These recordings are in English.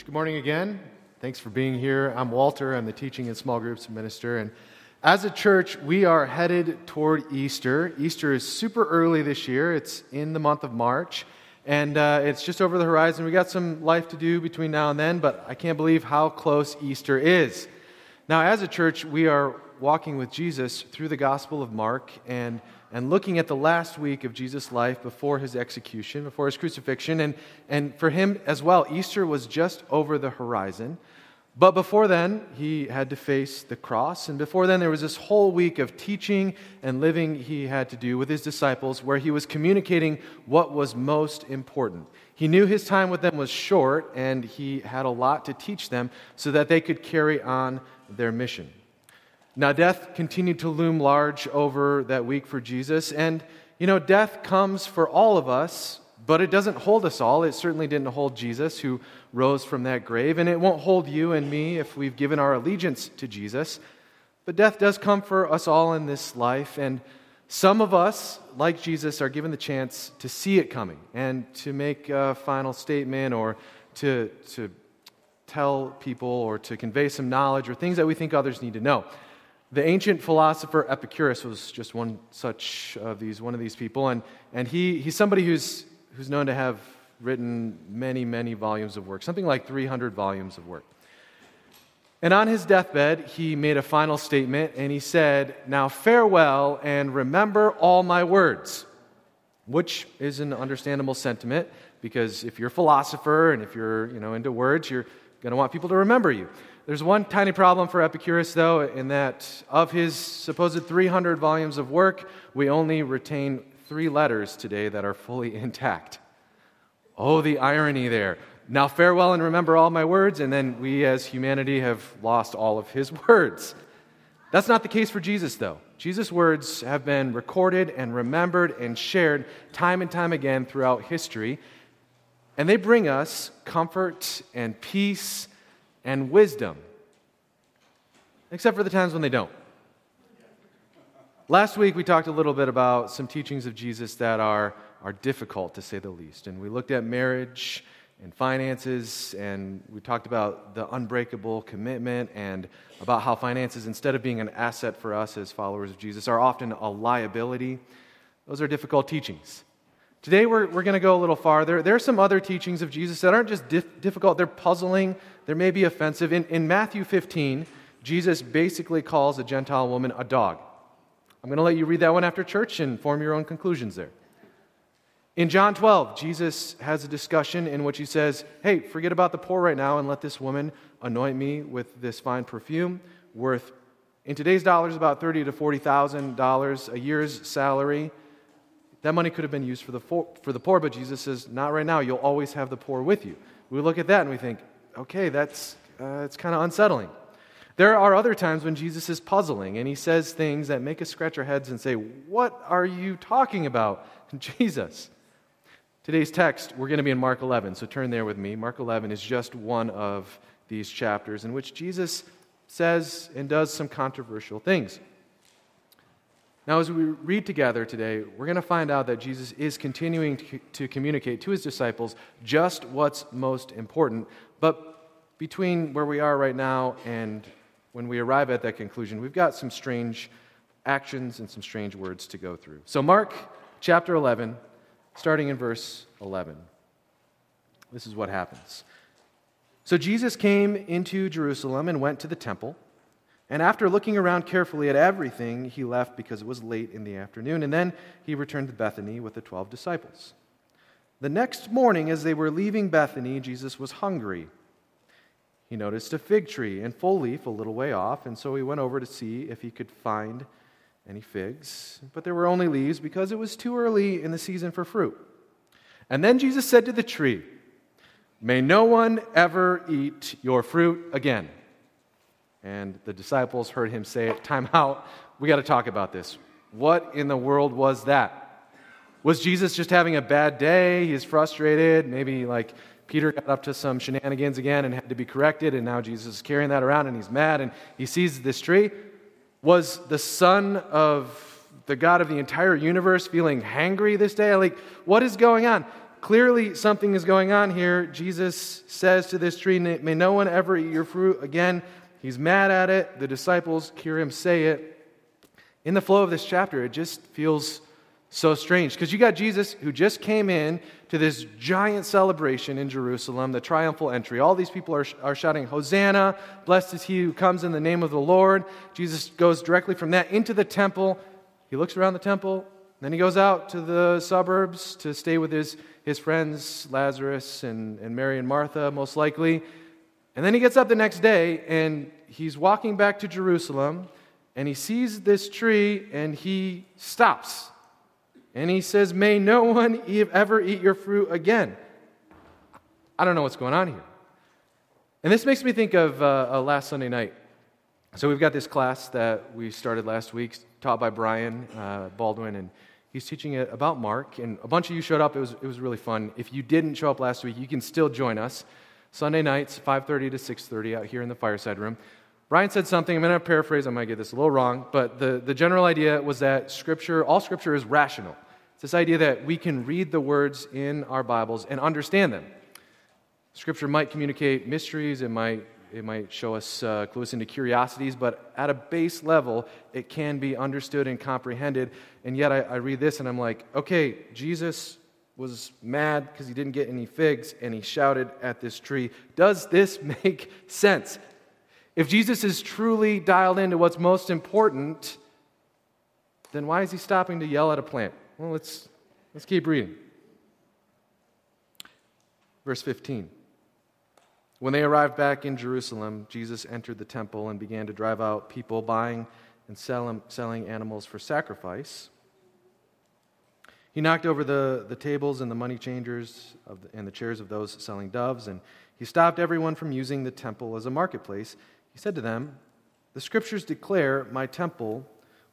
Church. Good morning again. Thanks for being here. I'm Walter. I'm the teaching and small groups minister. And as a church, we are headed toward Easter. Easter is super early this year, it's in the month of March. And uh, it's just over the horizon. We got some life to do between now and then, but I can't believe how close Easter is. Now, as a church, we are walking with Jesus through the Gospel of Mark and and looking at the last week of Jesus' life before his execution, before his crucifixion. And, and for him as well, Easter was just over the horizon. But before then, he had to face the cross. And before then, there was this whole week of teaching and living he had to do with his disciples where he was communicating what was most important. He knew his time with them was short, and he had a lot to teach them so that they could carry on their mission. Now, death continued to loom large over that week for Jesus. And, you know, death comes for all of us, but it doesn't hold us all. It certainly didn't hold Jesus, who rose from that grave. And it won't hold you and me if we've given our allegiance to Jesus. But death does come for us all in this life. And some of us, like Jesus, are given the chance to see it coming and to make a final statement or to, to tell people or to convey some knowledge or things that we think others need to know. The ancient philosopher Epicurus was just one such of these, one of these people, and, and he, he's somebody who's, who's known to have written many, many volumes of work, something like 300 volumes of work. And on his deathbed, he made a final statement, and he said, Now farewell, and remember all my words, which is an understandable sentiment, because if you're a philosopher and if you're you know, into words, you're going to want people to remember you. There's one tiny problem for Epicurus, though, in that of his supposed 300 volumes of work, we only retain three letters today that are fully intact. Oh, the irony there. Now, farewell and remember all my words, and then we as humanity have lost all of his words. That's not the case for Jesus, though. Jesus' words have been recorded and remembered and shared time and time again throughout history, and they bring us comfort and peace and wisdom, except for the times when they don't. Last week, we talked a little bit about some teachings of Jesus that are, are difficult, to say the least. And we looked at marriage and finances, and we talked about the unbreakable commitment and about how finances, instead of being an asset for us as followers of Jesus, are often a liability. Those are difficult teachings. Today, we're, we're going to go a little farther. There are some other teachings of Jesus that aren't just dif- difficult, they're puzzling, they may be offensive. In, in Matthew 15, Jesus basically calls a Gentile woman a dog. I'm going to let you read that one after church and form your own conclusions there. In John 12, Jesus has a discussion in which he says, Hey, forget about the poor right now and let this woman anoint me with this fine perfume worth, in today's dollars, about thirty to $40,000 a year's salary. That money could have been used for the, for, for the poor, but Jesus says, Not right now. You'll always have the poor with you. We look at that and we think, okay, that's uh, it's kind of unsettling. There are other times when Jesus is puzzling and he says things that make us scratch our heads and say, What are you talking about, Jesus? Today's text, we're going to be in Mark 11, so turn there with me. Mark 11 is just one of these chapters in which Jesus says and does some controversial things. Now, as we read together today, we're going to find out that Jesus is continuing to, communicate to his disciples just what's most important. But between where we are right now and when we arrive at that conclusion, we've got some strange actions and some strange words to go through. So, Mark chapter 11, starting in verse 11. This is what happens. So, Jesus came into Jerusalem and went to the temple. And after looking around carefully at everything, he left because it was late in the afternoon. And then he returned to Bethany with the 12 disciples. The next morning, as they were leaving Bethany, Jesus was hungry. He noticed a fig tree in full leaf a little way off, and so he went over to see if he could find any figs. But there were only leaves because it was too early in the season for fruit. And then Jesus said to the tree, May no one ever eat your fruit again. And the disciples heard him say time out. We got to talk about this. What in the world was that? Was Jesus just having a bad day? He's frustrated. Maybe like Peter got up to some shenanigans again and had to be corrected, and now Jesus is carrying that around and he's mad and he sees this tree. Was the Son of the God of the entire universe feeling hangry this day? Like, what is going on? Clearly, something is going on here. Jesus says to this tree, May no one ever eat your fruit again. He's mad at it. The disciples hear him say it. In the flow of this chapter, it just feels so strange because you got Jesus who just came in to this giant celebration in Jerusalem, the triumphal entry. All these people are, are shouting, Hosanna, blessed is he who comes in the name of the Lord. Jesus goes directly from that into the temple. He looks around the temple, then he goes out to the suburbs to stay with his, his friends, Lazarus and, and Mary and Martha, most likely. And then he gets up the next day and he's walking back to Jerusalem and he sees this tree and he stops. And he says, May no one ever eat your fruit again. I don't know what's going on here. And this makes me think of uh, uh, last Sunday night. So we've got this class that we started last week, taught by Brian uh, Baldwin, and he's teaching it about Mark. And a bunch of you showed up. It was, it was really fun. If you didn't show up last week, you can still join us. Sunday nights, 5.30 to 6.30 out here in the fireside room. Brian said something, I'm going to paraphrase, I might get this a little wrong, but the, the general idea was that Scripture, all Scripture is rational. It's this idea that we can read the words in our Bibles and understand them. Scripture might communicate mysteries, it might, it might show us, uh, clue us into curiosities, but at a base level, it can be understood and comprehended. And yet, I, I read this and I'm like, okay, Jesus was mad because he didn't get any figs and he shouted at this tree. Does this make sense? If Jesus is truly dialed into what's most important, then why is he stopping to yell at a plant? Well, let's, let's keep reading. Verse 15. When they arrived back in Jerusalem, Jesus entered the temple and began to drive out people buying and sell, selling animals for sacrifice. He knocked over the, the tables and the money changers the, and the chairs of those selling doves, and he stopped everyone from using the temple as a marketplace. He said to them, The scriptures declare my temple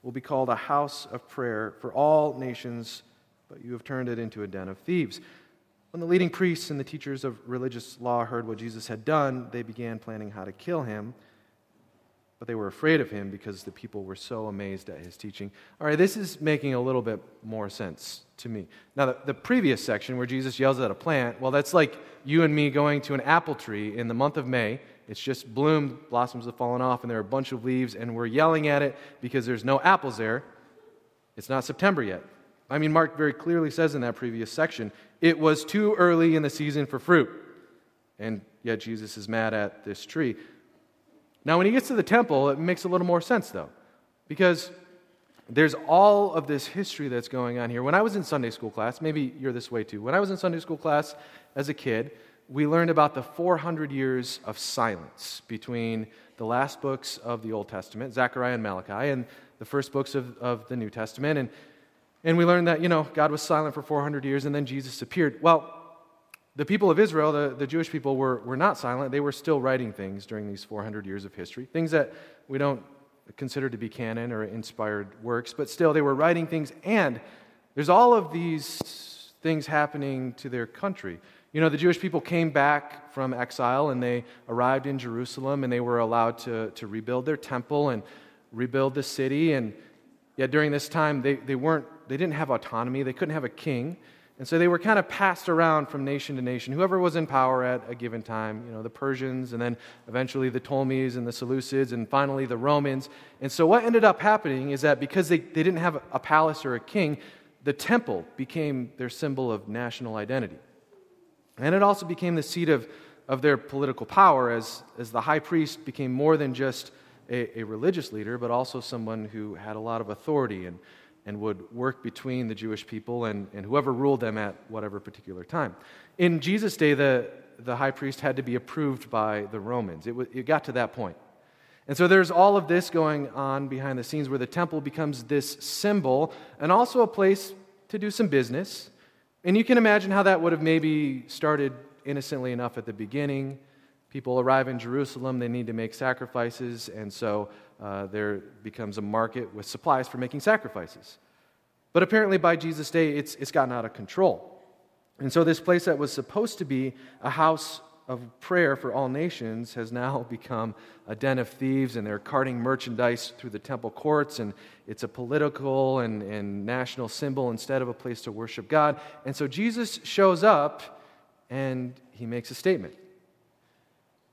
will be called a house of prayer for all nations, but you have turned it into a den of thieves. When the leading priests and the teachers of religious law heard what Jesus had done, they began planning how to kill him. But they were afraid of him because the people were so amazed at his teaching. All right, this is making a little bit more sense to me. Now, the, the previous section where Jesus yells at a plant, well, that's like you and me going to an apple tree in the month of May it's just bloomed, blossoms have fallen off, and there are a bunch of leaves, and we're yelling at it because there's no apples there. It's not September yet. I mean, Mark very clearly says in that previous section, it was too early in the season for fruit. And yet Jesus is mad at this tree. Now, when he gets to the temple, it makes a little more sense, though, because there's all of this history that's going on here. When I was in Sunday school class, maybe you're this way too. When I was in Sunday school class as a kid, we learned about the 400 years of silence between the last books of the Old Testament, Zechariah and Malachi, and the first books of, of the New Testament. And, and we learned that, you know, God was silent for 400 years and then Jesus appeared. Well, the people of Israel, the, the Jewish people, were, were not silent. They were still writing things during these 400 years of history, things that we don't consider to be canon or inspired works, but still they were writing things. And there's all of these things happening to their country. You know, the Jewish people came back from exile and they arrived in Jerusalem and they were allowed to, to rebuild their temple and rebuild the city. And yet during this time, they, they, weren't, they didn't have autonomy, they couldn't have a king. And so they were kind of passed around from nation to nation, whoever was in power at a given time, you know, the Persians, and then eventually the Ptolemies and the Seleucids, and finally the Romans. And so what ended up happening is that because they, they didn't have a palace or a king, the temple became their symbol of national identity. And it also became the seat of, of their political power as, as the high priest became more than just a, a religious leader, but also someone who had a lot of authority and, and would work between the Jewish people and, and whoever ruled them at whatever particular time. In Jesus' day, the, the high priest had to be approved by the Romans. It, w- it got to that point. And so there's all of this going on behind the scenes where the temple becomes this symbol and also a place to do some business and you can imagine how that would have maybe started innocently enough at the beginning. People arrive in Jerusalem, they need to make sacrifices, and so uh, there becomes a market with supplies for making sacrifices. But apparently, by Jesus' day, it's, it's gotten out of control. And so, this place that was supposed to be a house of prayer for all nations has now become a den of thieves, and they're carting merchandise through the temple courts, and it's a political and, and national symbol instead of a place to worship God. And so Jesus shows up and he makes a statement.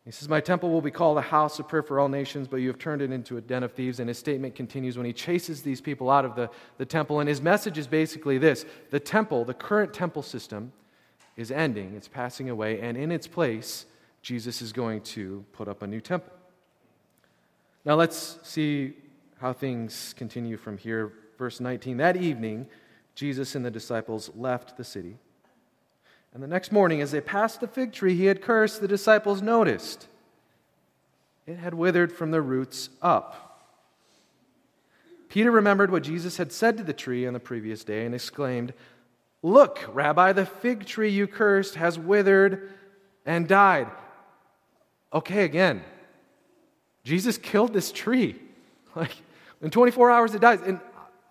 He says, My temple will be called a house of prayer for all nations, but you have turned it into a den of thieves. And his statement continues when he chases these people out of the, the temple. And his message is basically this the temple, the current temple system, is ending, it's passing away, and in its place, Jesus is going to put up a new temple. Now let's see how things continue from here. Verse 19 That evening, Jesus and the disciples left the city. And the next morning, as they passed the fig tree he had cursed, the disciples noticed it had withered from the roots up. Peter remembered what Jesus had said to the tree on the previous day and exclaimed, Look, Rabbi, the fig tree you cursed has withered and died. Okay, again, Jesus killed this tree. Like, in 24 hours it dies. And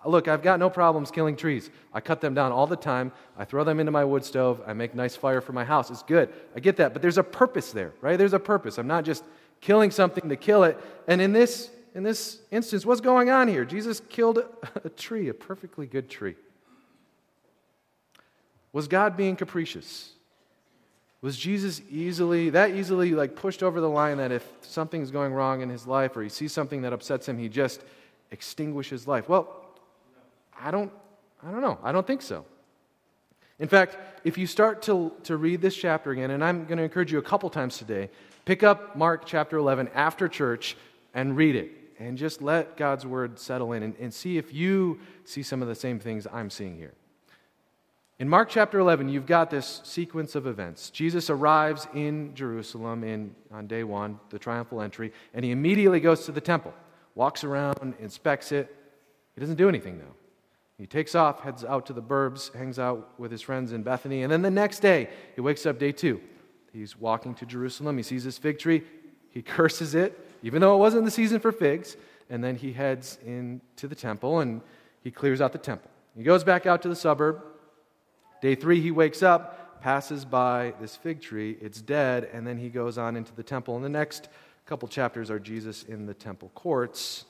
look, I've got no problems killing trees. I cut them down all the time. I throw them into my wood stove. I make nice fire for my house. It's good. I get that. But there's a purpose there, right? There's a purpose. I'm not just killing something to kill it. And in this, in this instance, what's going on here? Jesus killed a tree, a perfectly good tree. Was God being capricious? Was Jesus easily, that easily like pushed over the line that if something's going wrong in his life or he sees something that upsets him, he just extinguishes life? Well, I don't, I don't know. I don't think so. In fact, if you start to, to read this chapter again, and I'm going to encourage you a couple times today, pick up Mark chapter 11 after church and read it. And just let God's word settle in and, and see if you see some of the same things I'm seeing here. In Mark chapter 11, you've got this sequence of events. Jesus arrives in Jerusalem in, on day one, the triumphal entry, and he immediately goes to the temple, walks around, inspects it. He doesn't do anything, though. He takes off, heads out to the burbs, hangs out with his friends in Bethany, and then the next day, he wakes up day two. He's walking to Jerusalem. He sees this fig tree. He curses it, even though it wasn't the season for figs. And then he heads into the temple and he clears out the temple. He goes back out to the suburb, Day three, he wakes up, passes by this fig tree, it's dead, and then he goes on into the temple. And the next couple chapters are Jesus in the temple courts.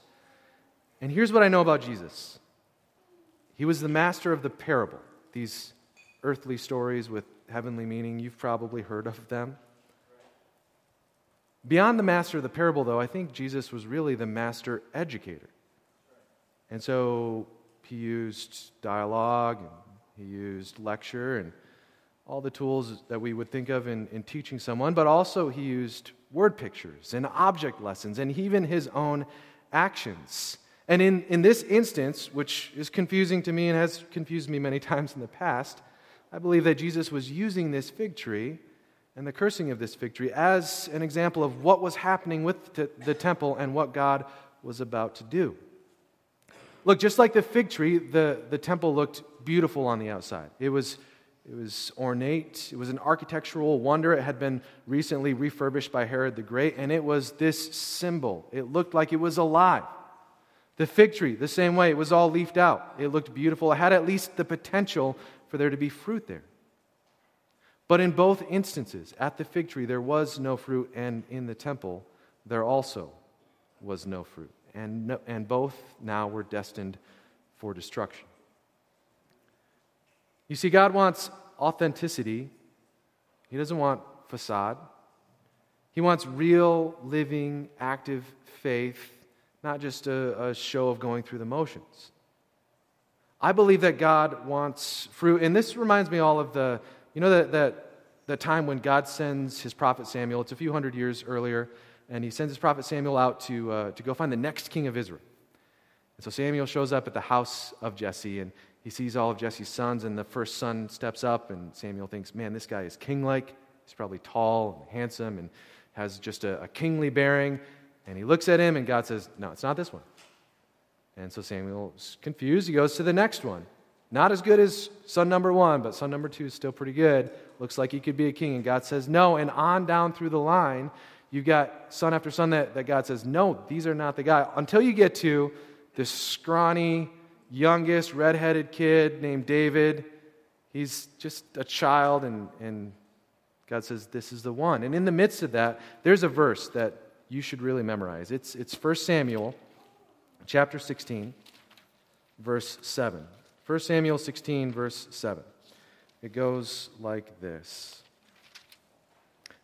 And here's what I know about Jesus He was the master of the parable, these earthly stories with heavenly meaning. You've probably heard of them. Beyond the master of the parable, though, I think Jesus was really the master educator. And so he used dialogue and he used lecture and all the tools that we would think of in, in teaching someone, but also he used word pictures and object lessons and even his own actions. And in, in this instance, which is confusing to me and has confused me many times in the past, I believe that Jesus was using this fig tree and the cursing of this fig tree as an example of what was happening with the temple and what God was about to do. Look, just like the fig tree, the, the temple looked beautiful on the outside. It was, it was ornate, it was an architectural wonder. It had been recently refurbished by Herod the Great, and it was this symbol. It looked like it was alive. The fig tree, the same way, it was all leafed out. It looked beautiful. It had at least the potential for there to be fruit there. But in both instances, at the fig tree, there was no fruit, and in the temple, there also was no fruit. And, no, and both now were destined for destruction. You see, God wants authenticity, He doesn't want facade. He wants real, living, active faith, not just a, a show of going through the motions. I believe that God wants fruit, and this reminds me all of the, you know, that, that, that time when God sends his prophet Samuel. It's a few hundred years earlier, and he sends his prophet Samuel out to, uh, to go find the next king of Israel. And so Samuel shows up at the house of Jesse, and he sees all of Jesse's sons, and the first son steps up, and Samuel thinks, man, this guy is king like. He's probably tall and handsome and has just a, a, kingly bearing. And he looks at him, and God says, no, it's not this one. And so Samuel's confused. He goes to the next one. Not as good as son number one, but son number two is still pretty good. Looks like he could be a king. And God says, no. And on down through the line, you've got son after son that, that God says, no, these are not the guy. Until you get to this scrawny, youngest redheaded kid named David. He's just a child, and, and God says, This is the one. And in the midst of that, there's a verse that you should really memorize. It's, it's 1 Samuel chapter 16, verse 7. 1 Samuel 16, verse 7. It goes like this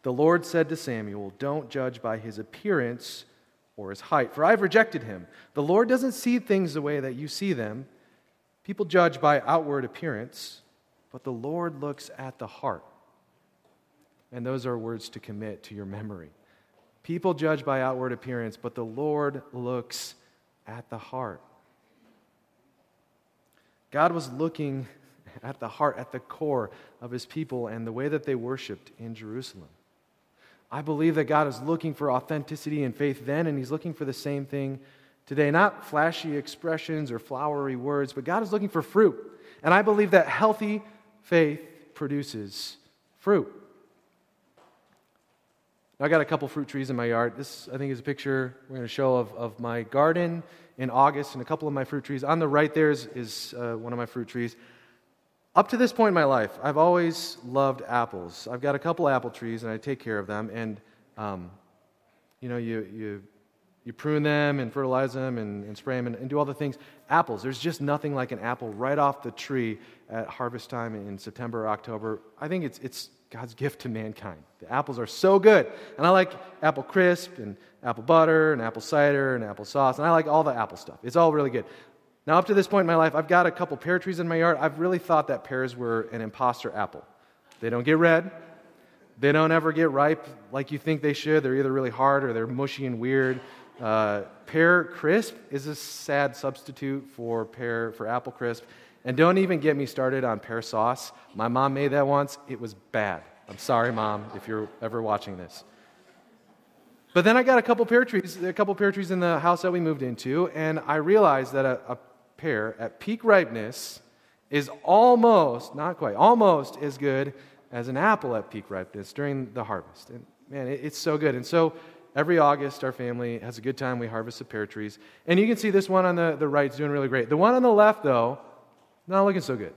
The Lord said to Samuel, Don't judge by his appearance or his height, for I've rejected him. The Lord doesn't see things the way that you see them. People judge by outward appearance, but the Lord looks at the heart. And those are words to commit to your memory. People judge by outward appearance, but the Lord looks at the heart. God was looking at the heart, at the core of his people and the way that they worshiped in Jerusalem. I believe that God is looking for authenticity and faith then, and he's looking for the same thing today. Not flashy expressions or flowery words, but God is looking for fruit. And I believe that healthy faith produces fruit. I got a couple fruit trees in my yard. This, I think, is a picture we're going to show of, of my garden in August and a couple of my fruit trees. On the right there is, is uh, one of my fruit trees. Up to this point in my life, I've always loved apples. I've got a couple apple trees and I take care of them. And, um, you know, you, you, you prune them and fertilize them and, and spray them and, and do all the things. Apples, there's just nothing like an apple right off the tree at harvest time in September or October. I think it's, it's God's gift to mankind. The apples are so good. And I like apple crisp and apple butter and apple cider and apple sauce. And I like all the apple stuff. It's all really good. Now, up to this point in my life, I've got a couple pear trees in my yard. I've really thought that pears were an imposter apple. They don't get red. They don't ever get ripe like you think they should. They're either really hard or they're mushy and weird. Uh, pear crisp is a sad substitute for pear for apple crisp. And don't even get me started on pear sauce. My mom made that once. It was bad. I'm sorry, mom, if you're ever watching this. But then I got a couple pear trees, a couple pear trees in the house that we moved into, and I realized that a, a pear at peak ripeness is almost, not quite, almost as good as an apple at peak ripeness during the harvest. And man, it, it's so good. And so every August, our family has a good time. We harvest the pear trees. And you can see this one on the, the right is doing really great. The one on the left, though, not looking so good.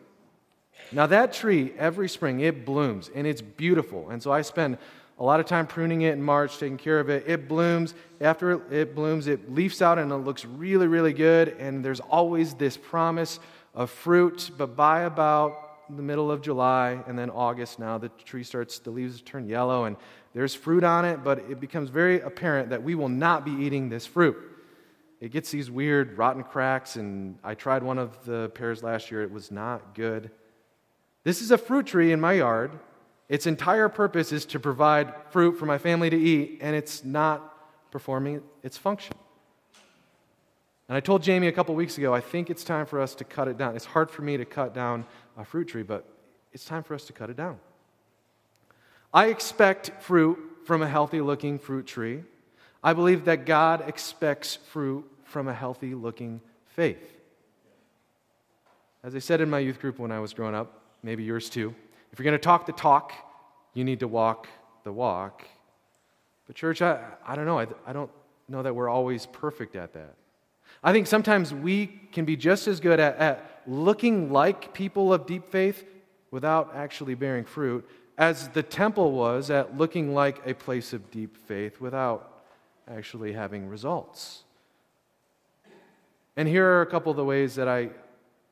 Now, that tree, every spring, it blooms and it's beautiful. And so I spend a lot of time pruning it in March, taking care of it. It blooms. After it blooms, it leaves out and it looks really, really good. And there's always this promise of fruit. But by about the middle of July and then August, now the tree starts, the leaves turn yellow and there's fruit on it, but it becomes very apparent that we will not be eating this fruit it gets these weird rotten cracks, and I tried one of the pears last year. It was not good. This is a fruit tree in my yard. Its entire purpose is to provide fruit for my family to eat, and it's not performing its function. And I told Jamie a couple weeks ago, I think it's time for us to cut it down. It's hard for me to cut down a fruit tree, but it's time for us to cut it down. I expect fruit from a healthy looking fruit tree. I believe that God expects fruit from a healthy looking faith. As I said in my youth group when I was growing up, maybe yours too, if you're going to talk the talk, you need to walk the walk. But, church, I, I don't know. I, I don't know that we're always perfect at that. I think sometimes we can be just as good at, at looking like people of deep faith without actually bearing fruit as the temple was at looking like a place of deep faith without actually having results. And here are a couple of the ways that I,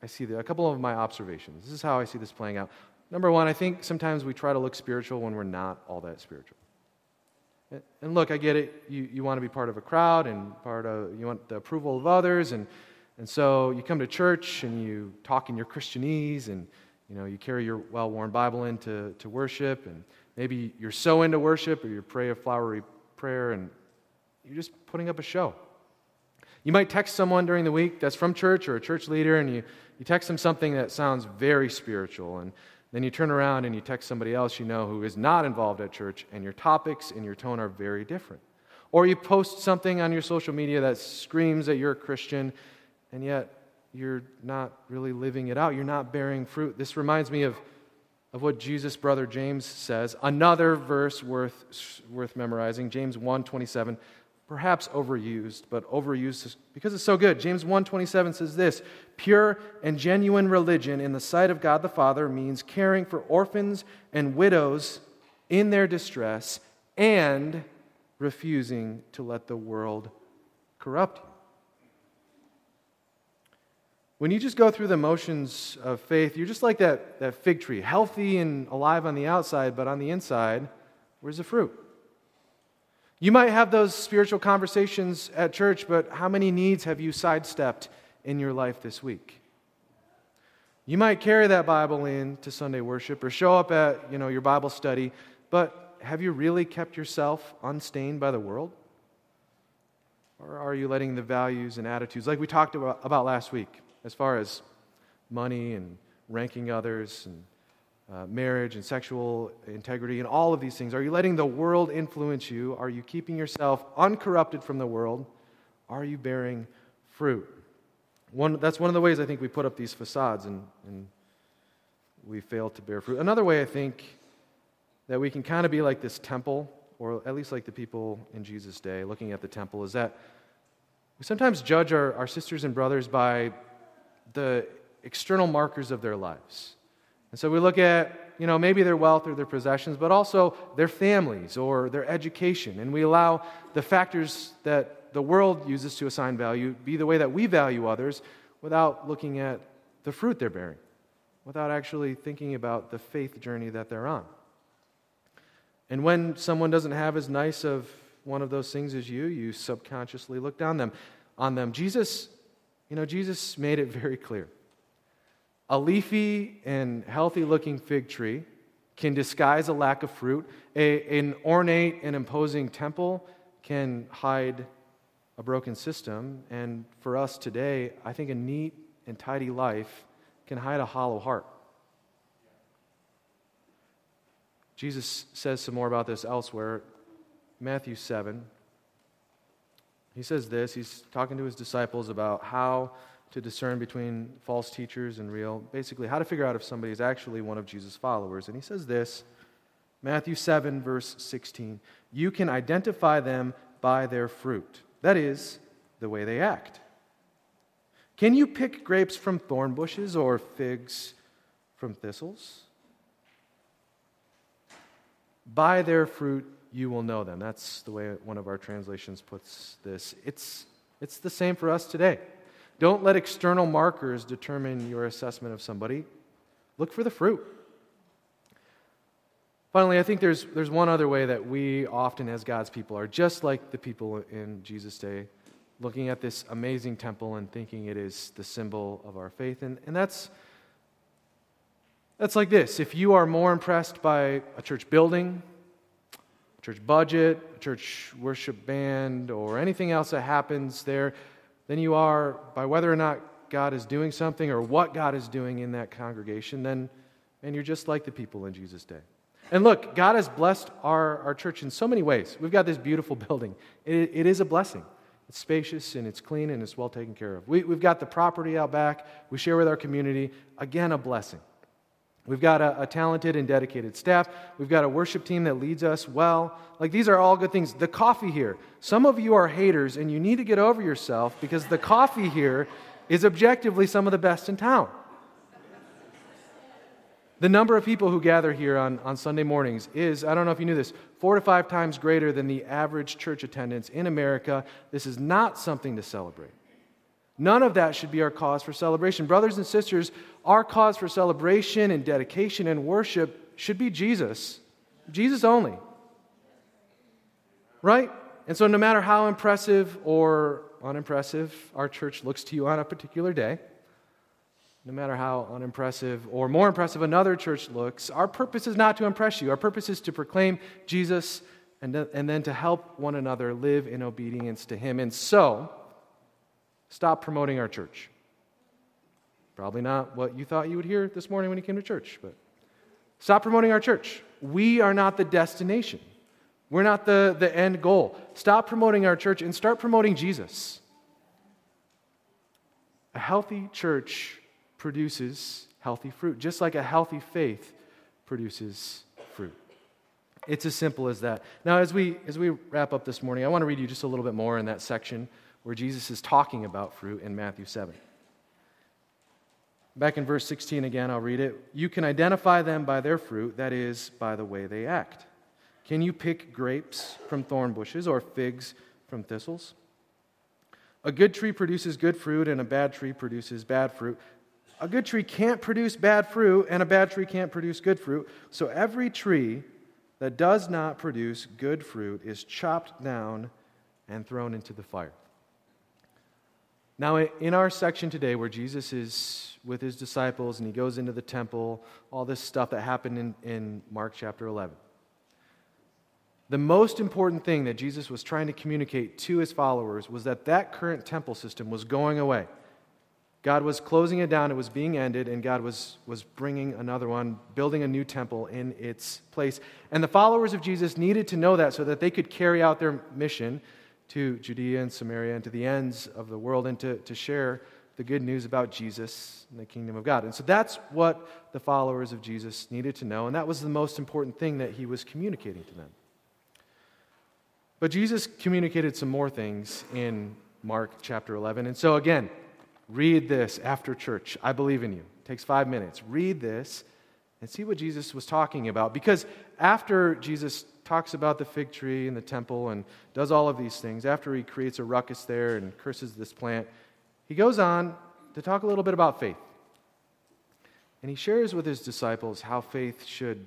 I see that, a couple of my observations. This is how I see this playing out. Number one, I think sometimes we try to look spiritual when we're not all that spiritual. And look, I get it. You, you want to be part of a crowd and part of, you want the approval of others. And, and so you come to church and you talk in your Christianese and, you know, you carry your well-worn Bible into to worship. And maybe you're so into worship or you pray a flowery prayer and you're just putting up a show. You might text someone during the week that's from church or a church leader, and you, you text them something that sounds very spiritual. And then you turn around and you text somebody else you know who is not involved at church, and your topics and your tone are very different. Or you post something on your social media that screams that you're a Christian, and yet you're not really living it out. You're not bearing fruit. This reminds me of, of what Jesus' brother James says. Another verse worth, worth memorizing James 1 27 perhaps overused, but overused because it's so good. James 1:27 says this, "Pure and genuine religion in the sight of God the Father means caring for orphans and widows in their distress and refusing to let the world corrupt you. When you just go through the motions of faith, you're just like that, that fig tree, healthy and alive on the outside, but on the inside, where's the fruit? You might have those spiritual conversations at church, but how many needs have you sidestepped in your life this week? You might carry that Bible in to Sunday worship or show up at, you know, your Bible study, but have you really kept yourself unstained by the world? Or are you letting the values and attitudes, like we talked about, about last week, as far as money and ranking others and uh, marriage and sexual integrity and all of these things? Are you letting the world influence you? Are you keeping yourself uncorrupted from the world? Are you bearing fruit? One, that's one of the ways I think we put up these facades and, and we fail to bear fruit. Another way I think that we can kind of be like this temple, or at least like the people in Jesus' day looking at the temple, is that we sometimes judge our, our sisters and brothers by the external markers of their lives. And so we look at, you know, maybe their wealth or their possessions, but also their families or their education. And we allow the factors that the world uses to assign value be the way that we value others without looking at the fruit they're bearing, without actually thinking about the faith journey that they're on. And when someone doesn't have as nice of one of those things as you, you subconsciously look down them on them. Jesus you know, Jesus made it very clear. A leafy and healthy looking fig tree can disguise a lack of fruit. A, an ornate and imposing temple can hide a broken system. And for us today, I think a neat and tidy life can hide a hollow heart. Jesus says some more about this elsewhere. Matthew 7, he says this he's talking to his disciples about how to discern between false teachers and real, basically, how to figure out if somebody is actually one of Jesus' followers. And he says this Matthew 7, verse 16 You can identify them by their fruit, that is, the way they act. Can you pick grapes from thorn bushes or figs from thistles? By their fruit you will know them. That's the way one of our translations puts this. It's, it's the same for us today. Don't let external markers determine your assessment of somebody. Look for the fruit. Finally, I think there's, there's one other way that we often, as God's people, are just like the people in Jesus' day, looking at this amazing temple and thinking it is the symbol of our faith. And, and that's, that's like this if you are more impressed by a church building, church budget, church worship band, or anything else that happens there than you are by whether or not God is doing something or what God is doing in that congregation, then and you're just like the people in Jesus' day. And look, God has blessed our, our church in so many ways. We've got this beautiful building. It, it is a blessing. It's spacious and it's clean and it's well taken care of. We, we've got the property out back. We share with our community. Again, a blessing. We've got a, a, talented and dedicated staff. We've got a worship team that leads us well. Like, these are all good things. The coffee here, some of you are haters and you need to get over yourself because the coffee here is objectively some of the best in town. The number of people who gather here on, on Sunday mornings is, I don't know if you knew this, four to five times greater than the average church attendance in America. This is not something to celebrate. None of that should be our cause for celebration. Brothers and sisters, our cause for celebration and dedication and worship should be Jesus. Jesus only. Right? And so, no matter how impressive or unimpressive our church looks to you on a particular day, no matter how unimpressive or more impressive another church looks, our purpose is not to impress you. Our purpose is to proclaim Jesus and, and then to help one another live in obedience to Him. And so, stop promoting our church. Probably not what you thought you would hear this morning when you came to church, but stop promoting our church. We are not the destination. We're not the, the end goal. Stop promoting our church and start promoting Jesus. A healthy church produces healthy fruit, just like a healthy faith produces fruit. It's as simple as that. Now, as we, as we wrap up this morning, I want to read you just a little bit more in that section where Jesus is talking about fruit in Matthew 7. Back in verse 16 again, I'll read it. You can identify them by their fruit, that is, by the way they act. Can you pick grapes from thorn bushes or figs from thistles? A good tree produces good fruit, and a bad tree produces bad fruit. A good tree can't produce bad fruit, and a bad tree can't produce good fruit. So every tree that does not produce good fruit is chopped down and thrown into the fire. Now, in our section today, where Jesus is with his disciples and he goes into the temple, all this stuff that happened in, in Mark chapter 11, the most important thing that Jesus was trying to communicate to his followers was that that current temple system was going away. God was closing it down, it was being ended, and God was, was bringing another one, building a new temple in its place. And the followers of Jesus needed to know that so that they could carry out their mission to Judea and Samaria and to the ends of the world and to, to share the good news about Jesus and the kingdom of God. And so that's what the followers of Jesus needed to know, and that was the most important thing that he was communicating to them. But Jesus communicated some more things in Mark chapter 11. And so, again, read this after church. I believe in you. It takes five minutes. Read this and see what Jesus was talking about. Because after Jesus talks about the fig tree and the temple and does all of these things, after he creates a ruckus there and curses this plant, he goes on to talk a little bit about faith. And he shares with his disciples how faith should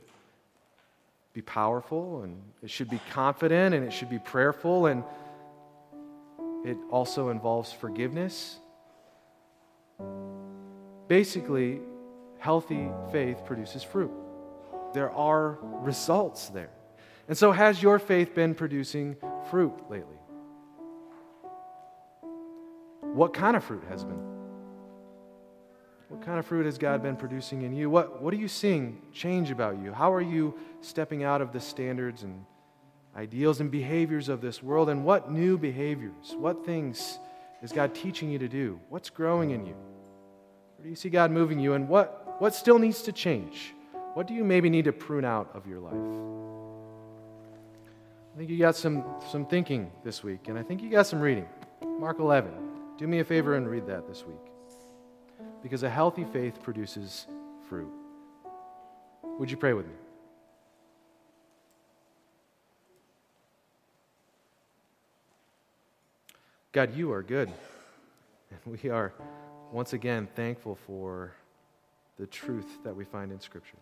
be powerful and it should be confident and it should be prayerful and it also involves forgiveness. Basically, healthy faith produces fruit. There are results there. And so, has your faith been producing fruit lately? What kind of fruit has been? What kind of fruit has God been producing in you? What, what are you seeing change about you? How are you stepping out of the standards and ideals and behaviors of this world? And what new behaviors, what things is God teaching you to do? What's growing in you? Where do you see God moving you? And what, what still needs to change? What do you maybe need to prune out of your life? I think you got some, some thinking this week, and I think you got some reading. Mark 11. Do me a favor and read that this week because a healthy faith produces fruit. Would you pray with me? God, you are good. And we are once again thankful for the truth that we find in Scripture.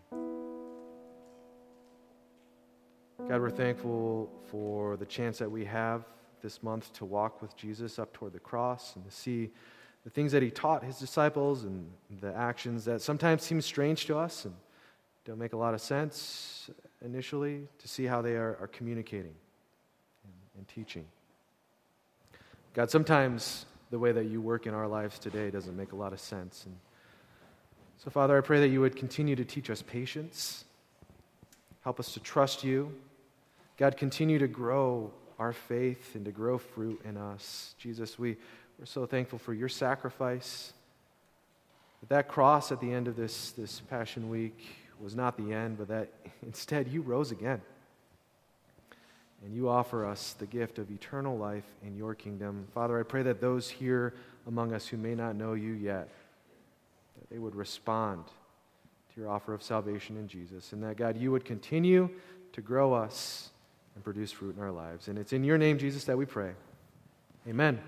God, we're thankful for the chance that we have this month to walk with Jesus up toward the cross and to see the things that he taught his disciples and the actions that sometimes seem strange to us and don't make a lot of sense initially, to see how they are, are communicating and, and teaching. God, sometimes the way that you work in our lives today doesn't make a lot of sense. And so, Father, I pray that you would continue to teach us patience, help us to trust you. God, continue to grow our faith and to grow fruit in us. Jesus, we we're so thankful for your sacrifice. That, that cross at the end of this, this Passion Week was not the end, but that instead you rose again. And you offer us the gift of eternal life in your kingdom. Father, I pray that those here among us who may not know you yet, that they would respond to your offer of salvation in Jesus. And that, God, you would continue to grow us and produce fruit in our lives. And it's in your name, Jesus, that we pray. Amen.